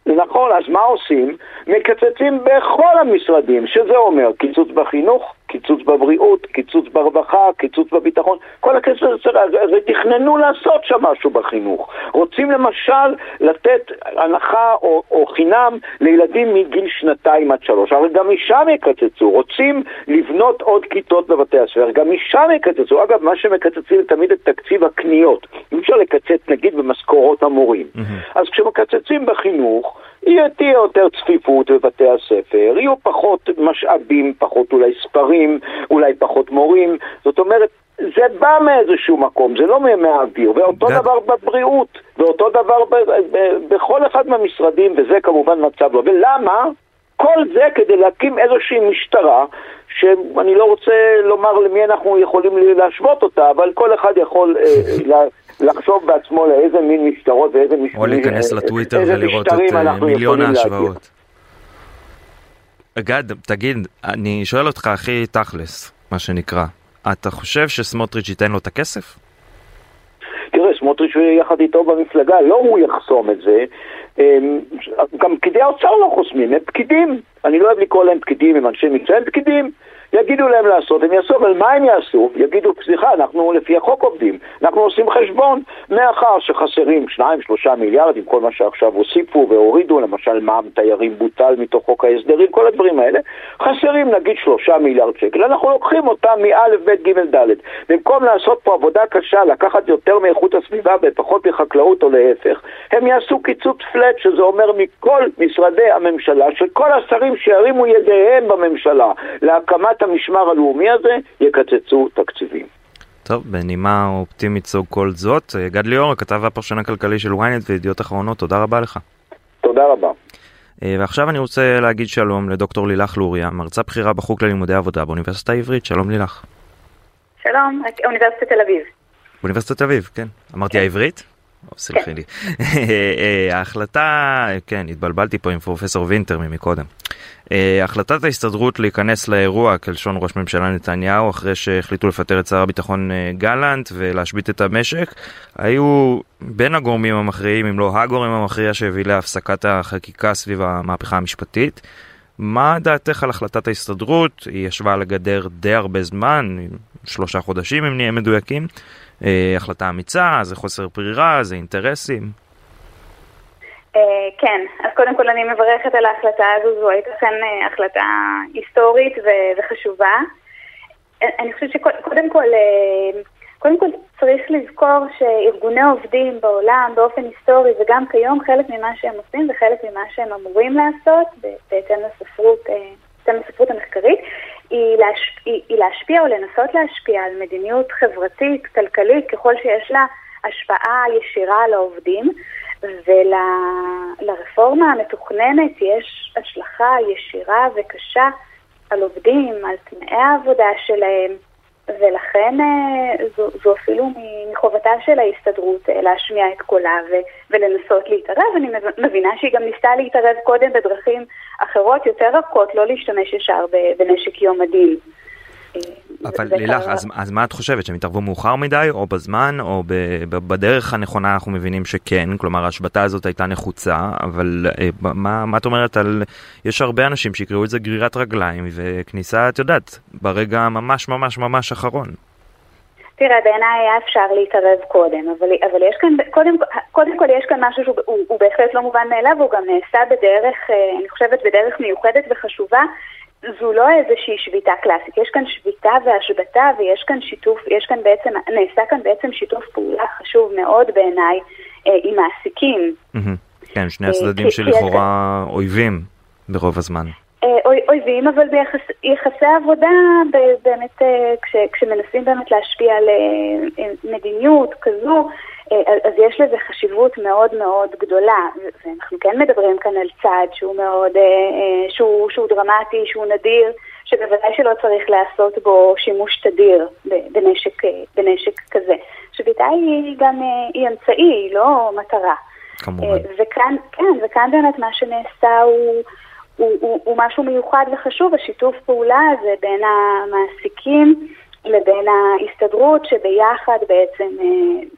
נכון, אז מה עושים? מקצצים בכל המשרדים, שזה אומר קיצוץ בחינוך, קיצוץ בבריאות, קיצוץ ברווחה, קיצוץ בביטחון, כל הכסף הזה, הרי תכננו לעשות שם משהו בחינוך. רוצים למשל לתת הנחה או, או חינם לילדים מגיל שנתיים עד שלוש, הרי גם משם יקצצו. רוצים לבנות עוד כיתות בבתי הספר, גם משם יקצצו. אגב, מה שמקצצים זה תמיד את תקציב הקניות. אי אפשר לקצץ נגיד במשכורות המורים. אז כשמקצצים בחינוך, תהיה יותר צפיפות בבתי הספר, יהיו פחות משאבים, פחות אולי ספרים, אולי פחות מורים, זאת אומרת, זה בא מאיזשהו מקום, זה לא מה- מהאוויר, ואותו גד- דבר בבריאות, ואותו דבר ב- ב- בכל אחד מהמשרדים, וזה כמובן מצב לא. ולמה? כל זה כדי להקים איזושהי משטרה, שאני לא רוצה לומר למי אנחנו יכולים להשוות אותה, אבל כל אחד יכול אה, לחשוב בעצמו לאיזה מין משטרות ואיזה מש... או להיכנס אה, לטוויטר ולראות את משטרים אה, מיליון. ההשוואות. גד, תגיד, אני שואל אותך הכי תכלס, מה שנקרא. אתה חושב שסמוטריץ' ייתן לו את הכסף? תראה, סמוטריץ' יחד איתו במפלגה, לא הוא יחסום את זה. אמ, גם פקידי האוצר לא חוסמים, הם פקידים. אני לא אוהב לקרוא להם פקידים, הם אנשי מקצוע, הם פקידים. יגידו להם לעשות, הם יעשו, אבל מה הם יעשו? יגידו, סליחה, אנחנו לפי החוק עובדים, אנחנו עושים חשבון, מאחר שחסרים 2-3 מיליארד עם כל מה שעכשיו הוסיפו והורידו, למשל מע"מ תיירים בוטל מתוך חוק ההסדרים, כל הדברים האלה, חסרים נגיד 3 מיליארד שקל, אנחנו לוקחים אותם מא', ב', ג', ד'. במקום לעשות פה עבודה קשה, לקחת יותר מאיכות הסביבה ופחות מחקלאות או להפך, הם יעשו קיצוץ פלט, שזה אומר מכל משרדי הממשלה, שכל השרים שירימו ידיהם בממשלה להקמת המשמר הלאומי הזה, יקצצו תקציבים. טוב, בנימה אופטימית סוג כל זאת, אה, גד ליאור, הכתב והפרשן הכלכלי של ynet וידיעות אחרונות, תודה רבה לך. תודה רבה. אה, ועכשיו אני רוצה להגיד שלום לדוקטור לילך לוריה, מרצה בכירה בחוג ללימודי עבודה באוניברסיטה העברית, שלום לילך. שלום, אוניברסיטת תל אביב. באוניברסיטת תל אביב, כן. אמרתי העברית? או, סלחי לי. אה, ההחלטה, כן, התבלבלתי פה עם פרופסור וינטר ממקודם. אה, החלטת ההסתדרות להיכנס לאירוע כלשון ראש ממשלה נתניהו אחרי שהחליטו לפטר את שר הביטחון אה, גלנט ולהשבית את המשק היו בין הגורמים המכריעים אם לא הגורם המכריע שהביא להפסקת החקיקה סביב המהפכה המשפטית. מה דעתך על החלטת ההסתדרות? היא ישבה על הגדר די הרבה זמן, שלושה חודשים אם נהיה מדויקים. אה, החלטה אמיצה, זה חוסר ברירה, זה אינטרסים. אה, כן, אז קודם כל אני מברכת על ההחלטה הזו, זו הייתה כאן אה, החלטה היסטורית וחשובה. אה, אני חושבת שקודם כל, קודם כל צריך לזכור שארגוני עובדים בעולם באופן היסטורי וגם כיום חלק ממה שהם עושים וחלק ממה שהם אמורים לעשות בהתאם לספרות, בהתאם לספרות המחקרית היא, להש... היא, היא להשפיע או לנסות להשפיע על מדיניות חברתית, כלכלית, ככל שיש לה השפעה ישירה על העובדים. ולרפורמה המתוכננת יש השלכה ישירה וקשה על עובדים, על תנאי העבודה שלהם, ולכן זו, זו אפילו מחובתה של ההסתדרות להשמיע את קולה ו, ולנסות להתערב. אני מבינה שהיא גם ניסתה להתערב קודם בדרכים אחרות יותר רכות, לא להשתמש ישר בנשק יום הדין. אבל לילך, אז, אז מה את חושבת, שהם יתערבו מאוחר מדי, או בזמן, או ב, ב, בדרך הנכונה אנחנו מבינים שכן, כלומר ההשבתה הזאת הייתה נחוצה, אבל אה, מה, מה את אומרת על... יש הרבה אנשים שיקראו את זה גרירת רגליים, וכניסה, את יודעת, ברגע ממש ממש ממש אחרון. תראה, בעיניי היה אפשר להתערב קודם, אבל, אבל יש כאן, קודם, קודם כל יש כאן משהו שהוא הוא, הוא בהחלט לא מובן מאליו, הוא גם נעשה בדרך, אני חושבת, בדרך מיוחדת וחשובה, זו לא איזושהי שביתה קלאסית, יש כאן שביתה והשבתה ויש כאן שיתוף, יש כאן בעצם, נעשה כאן בעצם שיתוף פעולה חשוב מאוד בעיניי אה, עם מעסיקים. כן, שני הצדדים שלכאורה אויבים ברוב הזמן. אויבים, אבל ביחסי עבודה, באמת, כש, כשמנסים באמת להשפיע על מדיניות כזו, אז יש לזה חשיבות מאוד מאוד גדולה, ואנחנו כן מדברים כאן על צעד שהוא מאוד, שהוא, שהוא דרמטי, שהוא נדיר, שבוודאי שלא צריך לעשות בו שימוש תדיר בנשק, בנשק כזה. שביתה היא גם, היא אמצעי, היא לא מטרה. כמובן. וכאן, כן, וכאן באמת מה שנעשה הוא... הוא, הוא, הוא משהו מיוחד וחשוב, השיתוף פעולה הזה בין המעסיקים לבין ההסתדרות, שביחד בעצם,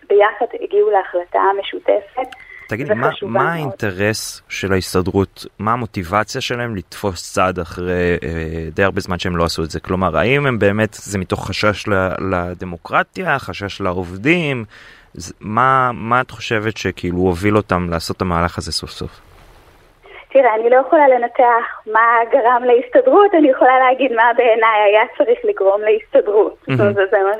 ביחד הגיעו להחלטה משותפת. תגיד, מה, מה האינטרס של ההסתדרות, מה המוטיבציה שלהם לתפוס צעד אחרי אה, די הרבה זמן שהם לא עשו את זה? כלומר, האם הם באמת, זה מתוך חשש לדמוקרטיה, חשש לעובדים? מה, מה את חושבת שכאילו הוביל אותם לעשות את המהלך הזה סוף סוף? תראה, אני לא יכולה לנתח מה גרם להסתדרות, אני יכולה להגיד מה בעיניי היה צריך לגרום להסתדרות. זה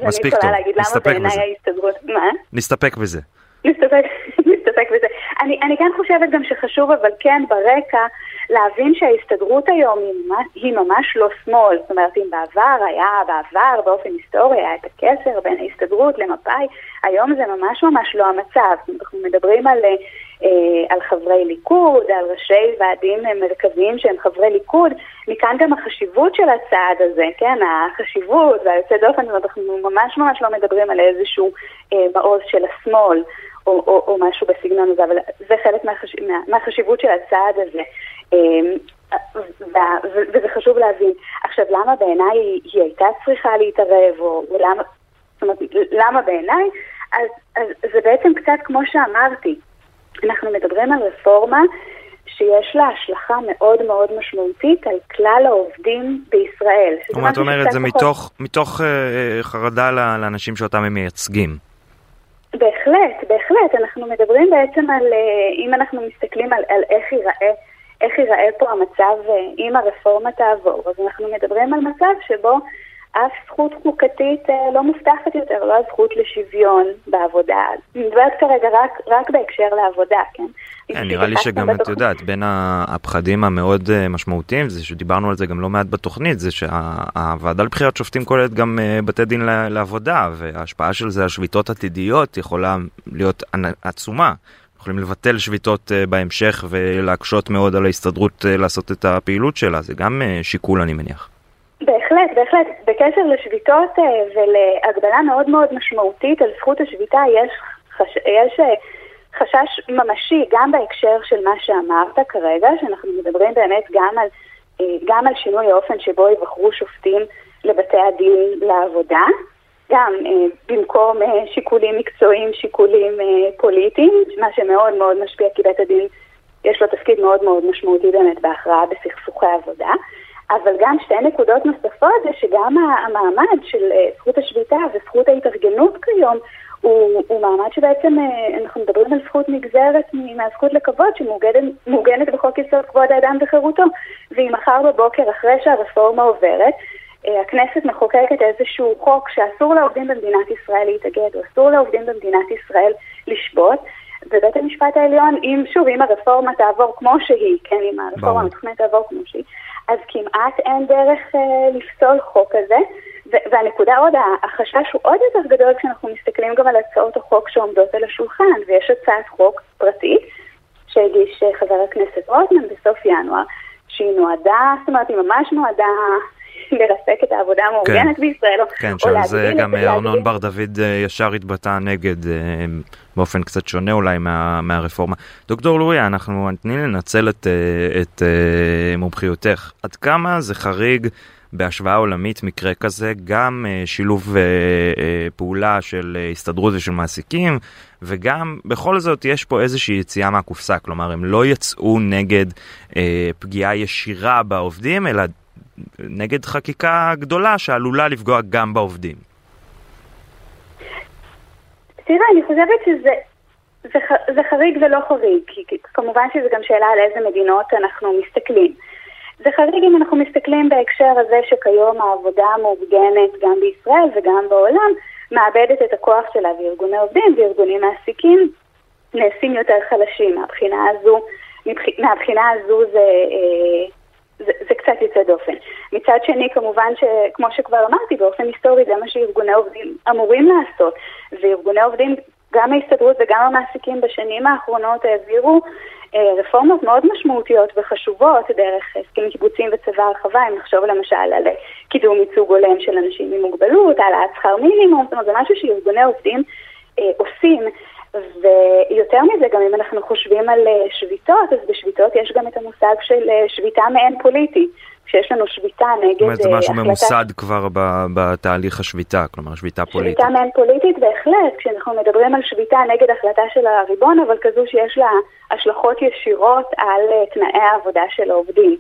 מה שאני יכולה להגיד, למה בעיניי ההסתדרות... מה? נסתפק בזה. נסתפק, נסתפק בזה. אני, אני כן חושבת גם שחשוב, אבל כן ברקע, להבין שההסתדרות היום היא ממש, היא ממש לא שמאל. זאת אומרת, אם בעבר היה, בעבר באופן היסטורי היה את הקשר בין ההסתדרות למפא"י, היום זה ממש ממש לא המצב. אנחנו מדברים על... על חברי ליכוד, על ראשי ועדים מרכזיים שהם חברי ליכוד, מכאן גם החשיבות של הצעד הזה, כן, החשיבות והיוצא דופן, אנחנו ממש ממש לא מדברים על איזשהו אה, מעוז של השמאל או, או, או משהו בסגנון הזה, אבל זה חלק מהחש... מה, מהחשיבות של הצעד הזה. אה, וזה חשוב להבין. עכשיו, למה בעיניי היא, הייתה צריכה להתערב, או, למה, זאת אומרת, למה בעיניי? אז, אז זה בעצם קצת כמו שאמרתי, אנחנו מדברים על רפורמה שיש לה השלכה מאוד מאוד משמעותית על כלל העובדים בישראל. כלומר, את אומרת, זה מתוך, מתוך uh, חרדה לאנשים שאותם הם מייצגים. בהחלט, בהחלט. אנחנו מדברים בעצם על, uh, אם אנחנו מסתכלים על, על איך ייראה איך ייראה פה המצב אם הרפורמה תעבור, אז אנחנו מדברים על מצב שבו אף זכות חוקתית אה, לא מובטחת יותר, לא הזכות לשוויון בעבודה. אני מדברת כרגע רק, רק בהקשר לעבודה, כן? כן, נראה לי שגם את יודעת, בין הפחדים המאוד אה, משמעותיים, זה שדיברנו על זה גם לא מעט בתוכנית, זה שהוועדה לבחירת שופטים כוללת גם אה, בתי דין לעבודה, וההשפעה של זה על שביתות עתידיות יכולה להיות עצומה. יכולים לבטל שביתות בהמשך ולהקשות מאוד על ההסתדרות לעשות את הפעילות שלה, זה גם שיקול אני מניח. בהחלט, בהחלט. בקשר לשביתות אה, ולהגבלה מאוד מאוד משמעותית על זכות השביתה, יש, חש... יש אה, חשש ממשי גם בהקשר של מה שאמרת כרגע, שאנחנו מדברים באמת גם על, אה, גם על שינוי האופן שבו יבחרו שופטים לבתי הדין לעבודה. גם במקום שיקולים מקצועיים, שיקולים פוליטיים, מה שמאוד מאוד משפיע כי בית הדין יש לו תפקיד מאוד מאוד משמעותי באמת בהכרעה בסכסוכי עבודה. אבל גם שתי נקודות נוספות זה שגם המעמד של אה, זכות השביתה וזכות ההתארגנות כיום הוא, הוא מעמד שבעצם אה, אנחנו מדברים על זכות נגזרת מהזכות לכבוד שמעוגנת בחוק יסוד כבוד האדם וחירותו ואם מחר בבוקר אחרי שהרפורמה עוברת אה, הכנסת מחוקקת איזשהו חוק שאסור לעובדים במדינת ישראל להתאגד או אסור לעובדים במדינת ישראל לשבות ובית המשפט העליון, אם שוב, אם הרפורמה תעבור כמו שהיא, כן, אם הרפורמה המתוכננת תעבור כמו שהיא, אז כמעט אין דרך אה, לפסול חוק כזה. והנקודה עוד, החשש הוא עוד יותר גדול כשאנחנו מסתכלים גם על הצעות החוק שעומדות על השולחן, ויש הצעת חוק פרטית שהגיש אה, חבר הכנסת רוטמן בסוף ינואר, שהיא נועדה, זאת אומרת, היא ממש נועדה לרסק את העבודה המאורגנת כן. בישראל. כן, שעל זה גם ארנון בר דוד אה, ישר התבטא נגד, אה, באופן קצת שונה אולי מה, מהרפורמה. דוקטור לוריה, אנחנו תני לנצל את, אה, את מומחיותך. עד כמה זה חריג בהשוואה עולמית מקרה כזה, גם שילוב פעולה של הסתדרות ושל מעסיקים, וגם בכל זאת יש פה איזושהי יציאה מהקופסה, כלומר הם לא יצאו נגד פגיעה ישירה בעובדים, אלא נגד חקיקה גדולה שעלולה לפגוע גם בעובדים. תראה, אני חושבת שזה זה, זה חריג ולא חריג, כי כמובן שזו גם שאלה על איזה מדינות אנחנו מסתכלים. זה חריג אם אנחנו מסתכלים בהקשר הזה שכיום העבודה המאורגנת גם בישראל וגם בעולם מאבדת את הכוח שלה וארגוני עובדים וארגונים מעסיקים נעשים יותר חלשים. מהבחינה הזו, מהבחינה הזו זה, אה, זה, קצת יוצא דופן. מצד שני, כמובן שכמו שכבר אמרתי, באופן היסטורי זה מה שארגוני עובדים אמורים לעשות. וארגוני עובדים, גם ההסתדרות וגם המעסיקים בשנים האחרונות העבירו אה, רפורמות מאוד משמעותיות וחשובות דרך הסכמים קיבוציים וצבא הרחבה, אם נחשוב למשל על קידום ייצוג הולם של אנשים עם מוגבלות, העלאת שכר מינימום, זאת אומרת זה משהו שארגוני עובדים אה, עושים. ויותר מזה, גם אם אנחנו חושבים על אה, שביתות, אז בשביתות יש גם את המושג של אה, שביתה מעין פוליטי. כשיש לנו שביתה נגד החלטה... זאת אומרת, זה משהו החלטה... ממוסד כבר בתהליך השביתה, כלומר שביתה פוליטית. שביתה מעין פוליטית בהחלט, כשאנחנו מדברים על שביתה נגד החלטה של הריבון, אבל כזו שיש לה השלכות ישירות על תנאי העבודה של העובדים.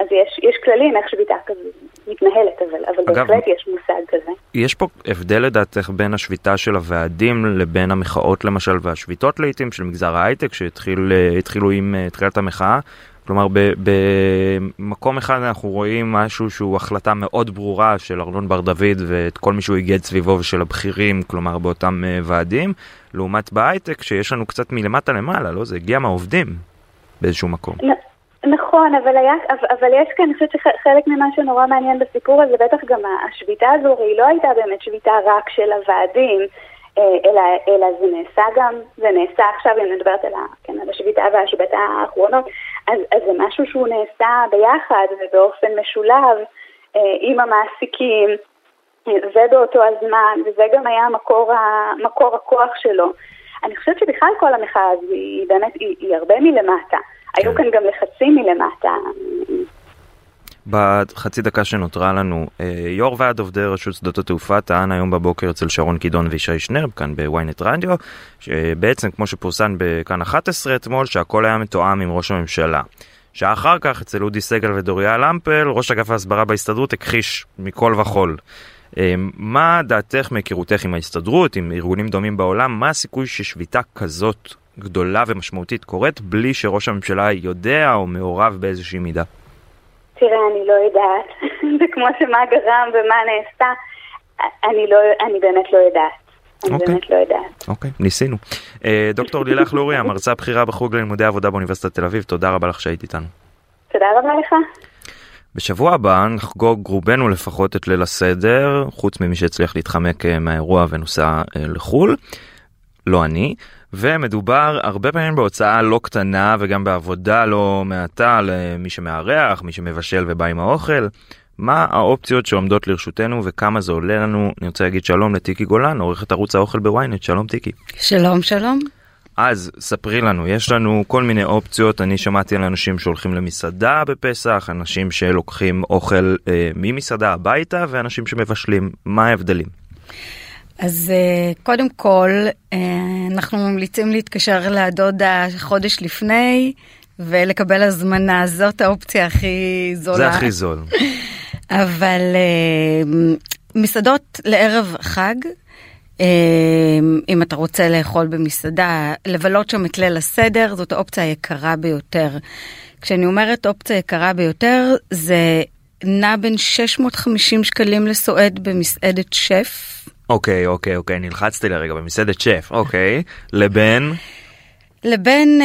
אז יש, יש כללים איך שביתה כזו מתנהלת, אבל, אבל אגב, בהחלט יש מושג כזה. יש פה הבדל לדעתך בין השביתה של הוועדים לבין המחאות למשל והשביתות לעיתים של מגזר ההייטק שהתחילו עם אה, תחילת המחאה. כלומר במקום אחד אנחנו רואים משהו שהוא החלטה מאוד ברורה של ארנון בר דוד ואת כל מי שהוא איגד סביבו ושל הבכירים, כלומר באותם אה, ועדים, לעומת בהייטק שיש לנו קצת מלמטה למעלה, לא? זה הגיע מהעובדים באיזשהו מקום. נכון, אבל, היה, אבל יש כאן, אני חושבת שחלק ממה שנורא מעניין בסיפור הזה, בטח גם השביתה הזו, היא לא הייתה באמת שביתה רק של הוועדים, אה, אלא, אלא זה נעשה גם, זה נעשה עכשיו, אם נדברת על, כן, על השביתה והשביתה האחרונות, אז, אז זה משהו שהוא נעשה ביחד ובאופן משולב אה, עם המעסיקים, ובאותו הזמן, וזה גם היה מקור, ה, מקור הכוח שלו. אני חושבת שבכלל כל המחאה הזו היא באמת, היא, היא הרבה מלמטה. היו כן. כאן גם לחצים מלמטה. בחצי דקה שנותרה לנו, אה, יו"ר ועד עובדי רשות שדות התעופה טען היום בבוקר אצל שרון קידון וישי שנרב כאן בוויינט רדיו, שבעצם כמו שפורסם בכאן 11 אתמול, שהכל היה מתואם עם ראש הממשלה. שעה אחר כך אצל אודי סגל ודוריה למפל, ראש אגף ההסברה בהסתדרות הכחיש מכל וכול. אה, מה דעתך מהיכרותך עם ההסתדרות, עם ארגונים דומים בעולם, מה הסיכוי ששביתה כזאת גדולה ומשמעותית קורית בלי שראש הממשלה יודע או מעורב באיזושהי מידה? תראה, אני לא יודעת. זה כמו שמה גרם ומה נעשה. אני, לא, אני באמת לא יודעת. אני okay. אוקיי. באמת לא יודעת. אוקיי, okay, ניסינו. Uh, דוקטור לילך לורי, המרצה הבכירה בחוג ללימודי עבודה באוניברסיטת תל אביב, תודה רבה לך שהיית איתנו. תודה רבה לך. בשבוע הבא נחגוג רובנו לפחות את ליל הסדר, חוץ ממי שהצליח להתחמק אה, מהאירוע ונוסע אה, לחו"ל. לא אני. ומדובר הרבה פעמים בהוצאה לא קטנה וגם בעבודה לא מעטה למי שמארח, מי שמבשל ובא עם האוכל. מה האופציות שעומדות לרשותנו וכמה זה עולה לנו? אני רוצה להגיד שלום לטיקי גולן, עורכת ערוץ האוכל בוויינט, שלום טיקי. שלום, שלום. אז ספרי לנו, יש לנו כל מיני אופציות, אני שמעתי על אנשים שהולכים למסעדה בפסח, אנשים שלוקחים אוכל אה, ממסעדה הביתה ואנשים שמבשלים, מה ההבדלים? אז uh, קודם כל, uh, אנחנו ממליצים להתקשר לדודה חודש לפני ולקבל הזמנה, זאת האופציה הכי זולה. זה הכי זול. אבל uh, מסעדות לערב חג, אם אתה רוצה לאכול במסעדה, לבלות שם את ליל הסדר, זאת האופציה היקרה ביותר. כשאני אומרת אופציה יקרה ביותר, זה נע בין 650 שקלים לסועד במסעדת שף. אוקיי, אוקיי, אוקיי, נלחצתי לרגע במסעדת שף, אוקיי, לבין? לבין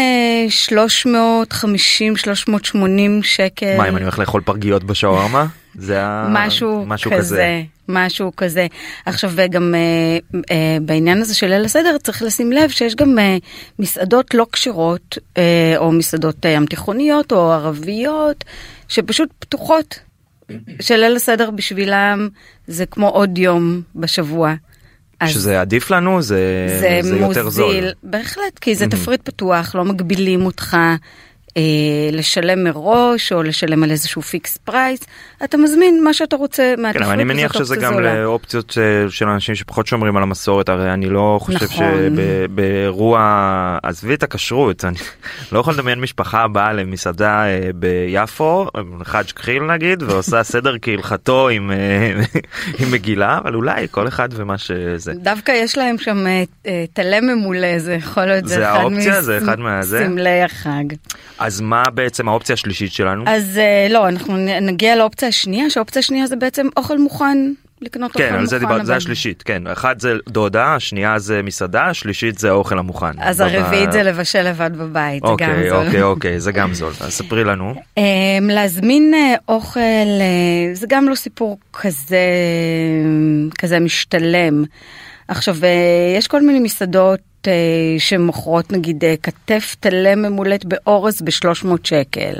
350-380 שקל. מה, אם אני הולך לאכול פרגיות בשווארמה? זה משהו, משהו כזה. כזה. משהו כזה. עכשיו גם אה, אה, בעניין הזה של ליל הסדר צריך לשים לב שיש גם אה, מסעדות לא כשרות אה, או מסעדות ים אה, תיכוניות או ערביות שפשוט פתוחות של ליל הסדר בשבילם זה כמו עוד יום בשבוע. שזה עדיף לנו זה, זה, זה יותר זול. בהחלט כי זה mm-hmm. תפריט פתוח לא מגבילים אותך לשלם מראש או לשלם על איזשהו fixed price, אתה מזמין מה שאתה רוצה מהתפריט. כן, אני מניח שזה גם זולה. לאופציות של, אה, של אנשים שפחות שומרים על המסורת, הרי אני לא חושב נכון. שבאירוע, עזבי את הכשרות, אני לא יכול לדמיין משפחה באה למסעדה אה, ביפו, חאג' קחיל נגיד, ועושה סדר כהלכתו עם, אה, עם מגילה, אבל אולי כל אחד ומה שזה. דווקא יש להם שם טלה ממולא, זה יכול להיות זה, זה האופציה, זה אחד מהזה. מסמלי החג. אז מה בעצם האופציה השלישית שלנו? אז אה, לא, אנחנו נגיע לאופציה השנייה, שהאופציה השנייה זה בעצם אוכל מוכן. לקנות אוכל כן, מוכן. על זה דיברת, אבל- זה השלישית, כן. אחת זה דודה, השנייה זה מסעדה, השלישית זה האוכל המוכן. אז הרביעית זה לבשל לבד בבית, זה גם אוקיי, זול. אוקיי, אוקיי, זה גם זול. אז ספרי לנו. אמ, להזמין אה, אוכל אה, זה גם לא סיפור כזה כזה משתלם. עכשיו יש כל מיני מסעדות שמוכרות נגיד אה, כתף טלה ממולט באורז ב-300 שקל.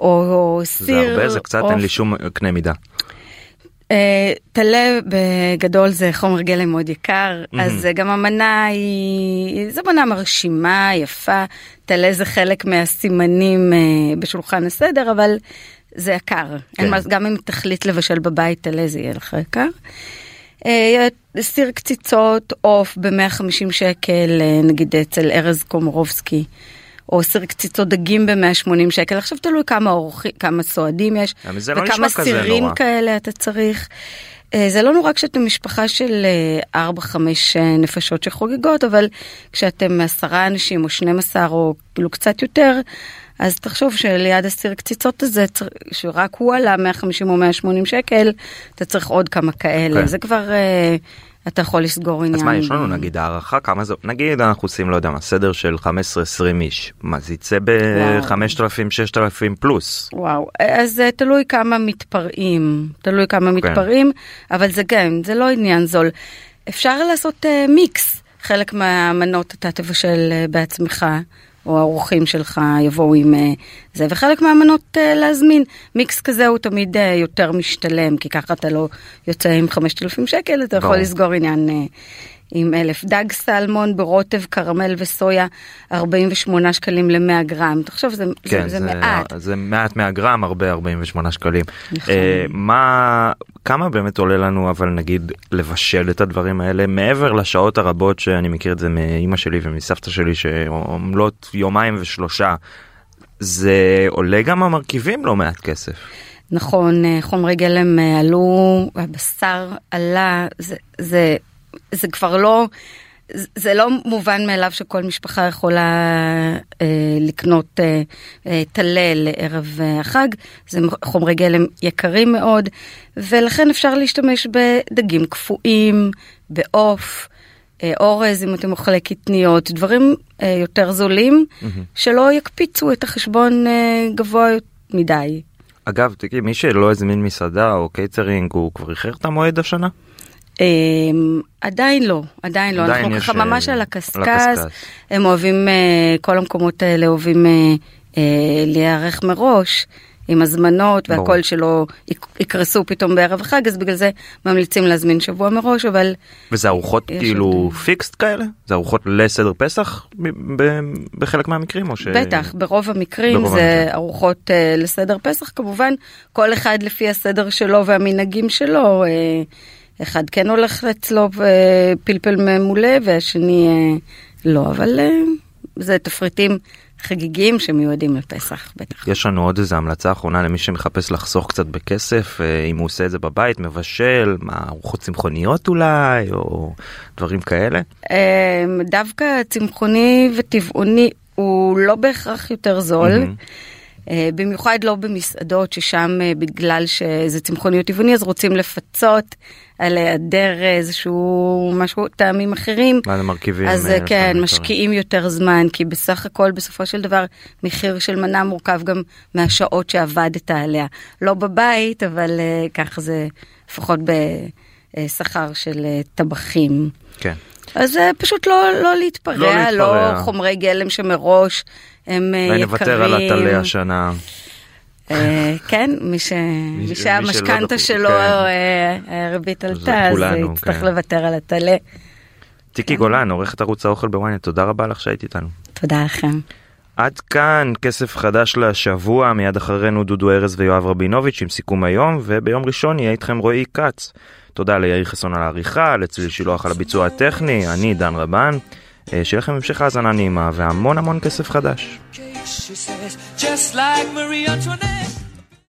או, או זה סיר הרבה, זה קצת, עוף. אין לי שום קנה מידה. אה, טלה בגדול זה חומר גלם מאוד יקר, מהמם. אז אה, גם המנה היא, זו מנה מרשימה, יפה, טלה זה חלק מהסימנים אה, בשולחן הסדר, אבל זה יקר. כן. גם אם תחליט לבשל בבית טלה זה יהיה לך יקר. אה, סיר קציצות עוף ב-150 שקל, אה, נגיד אצל ארז קומרובסקי. או סיר קציצות דגים ב-180 שקל, עכשיו תלוי כמה אורחים, כמה סועדים יש, לא וכמה כזה סירים. כאלה אתה צריך. אה, זה לא נורא כשאתם משפחה של 4-5 נפשות שחוגגות, אבל כשאתם עשרה אנשים או 12 או כאילו קצת יותר, אז תחשוב שליד הסיר קציצות הזה, שרק הוא עלה 150 או 180 שקל, אתה צריך עוד כמה כאלה. כן. זה כבר, אה, אתה יכול לסגור עניין. אז מה, יש לנו נגיד הערכה כמה זה, נגיד אנחנו עושים, לא יודע מה, סדר של 15-20 איש. מה, זה יצא ב-5,000-6,000 פלוס. וואו, אז אה, תלוי כמה מתפרעים, תלוי כמה מתפרעים, אבל זה גם, זה לא עניין זול. אפשר לעשות אה, מיקס, חלק מהמנות אתה תבשל אה, בעצמך, או האורחים שלך יבואו עם אה, זה, וחלק מהמנות אה, להזמין. מיקס כזה הוא תמיד אה, יותר משתלם, כי ככה אתה לא יוצא עם 5,000 שקל, אתה יכול. לסגור עניין. עם אלף דג סלמון ברוטב קרמל וסויה 48 שקלים ל-100 גרם תחשוב זה, כן, זה, זה מעט זה מעט 100 גרם, הרבה 48 שקלים. נכון. אה, מה, כמה באמת עולה לנו אבל נגיד לבשל את הדברים האלה מעבר לשעות הרבות שאני מכיר את זה מאימא שלי ומסבתא שלי שעומלות יומיים ושלושה. זה עולה גם המרכיבים לא מעט כסף. נכון, אה, חומרי גלם אה, עלו, הבשר עלה, זה, זה, זה כבר לא, זה- לא מובן מאליו שכל משפחה יכולה אה, לקנות אה, אה, טלה לערב אה, החג, זה חומרי גלם יקרים מאוד, ולכן אפשר להשתמש בדגים קפואים, בעוף. אה, אורז, אם אתם אוכלי קטניות, דברים אה, יותר זולים, שלא יקפיצו את החשבון אה, גבוה מדי. אגב, תגידי, מי שלא הזמין מסעדה או קייטרינג הוא כבר איחר את המועד השנה? אמ, עדיין לא, עדיין לא, עדיין אנחנו ככה ממש אה, על על הקשקש. הם אוהבים, אה, כל המקומות האלה אוהבים אה, אה, להיערך מראש. עם הזמנות. והכל שלא יק- יקרסו פתאום בערב החג, אז בגלל זה ממליצים להזמין שבוע מראש, אבל וזה ארוחות כאילו פיקסט כאלה? זה ארוחות לסדר פסח בחלק מהמקרים או ש... בטח, ברוב המקרים ברוב זה המקרים. ארוחות אה, לסדר פסח, כמובן, כל אחד לפי הסדר שלו והמנהגים שלו. אה, אחד כן הולך אצלו אה, פלפל ממולא והשני אה, לא, אבל אה, זה תפריטים חגיגיים שמיועדים לפסח, בטח. יש לנו עוד איזה המלצה אחרונה למי שמחפש לחסוך קצת בכסף, אם הוא עושה את זה בבית, מבשל, מה, ארוחות צמחוניות אולי, או דברים כאלה? דווקא צמחוני וטבעוני הוא לא בהכרח יותר זול. מהמם. אה, במיוחד לא במסעדות ששם אה, בגלל שזה צמחוני או טבעוני אז רוצים לפצות על היעדר איזשהו משהו טעמים אחרים. מה זה מרכיבים? אז אה, אה, כן, משקיעים יותר זמן, כי בסך הכל בסופו של דבר מחיר של מנה מורכב גם מהשעות שעבדת עליה. לא בבית, אבל אה, ככה זה לפחות בשכר של אה, טבחים. כן. אז אה, פשוט לא, לא להתפרע, לא, להתפרע. לא חומרי גלם שמראש הם אה, יקרים. נוותר על הטלה השנה. אה, כן, מי, שהמשכנתה שלו, כן. אה, הריבית עלתה, אז יצטרך כן. לוותר על הטלה. טיקי גולן, עורכת ערוץ האוכל בוויינט, תודה רבה לך שהיית איתנו. תודה לכם. עד כאן כסף חדש לשבוע, מיד אחרינו דודו ארז ויואב רבינוביץ' עם סיכום היום, וביום ראשון יהיה איתכם רועי כץ. תודה ליאיר חסון על העריכה, לצליל שילוח על הביצוע הטכני, אני דן רבן. אה, שיהיה לכם המשך האזנה נעימה והמון המון כסף חדש.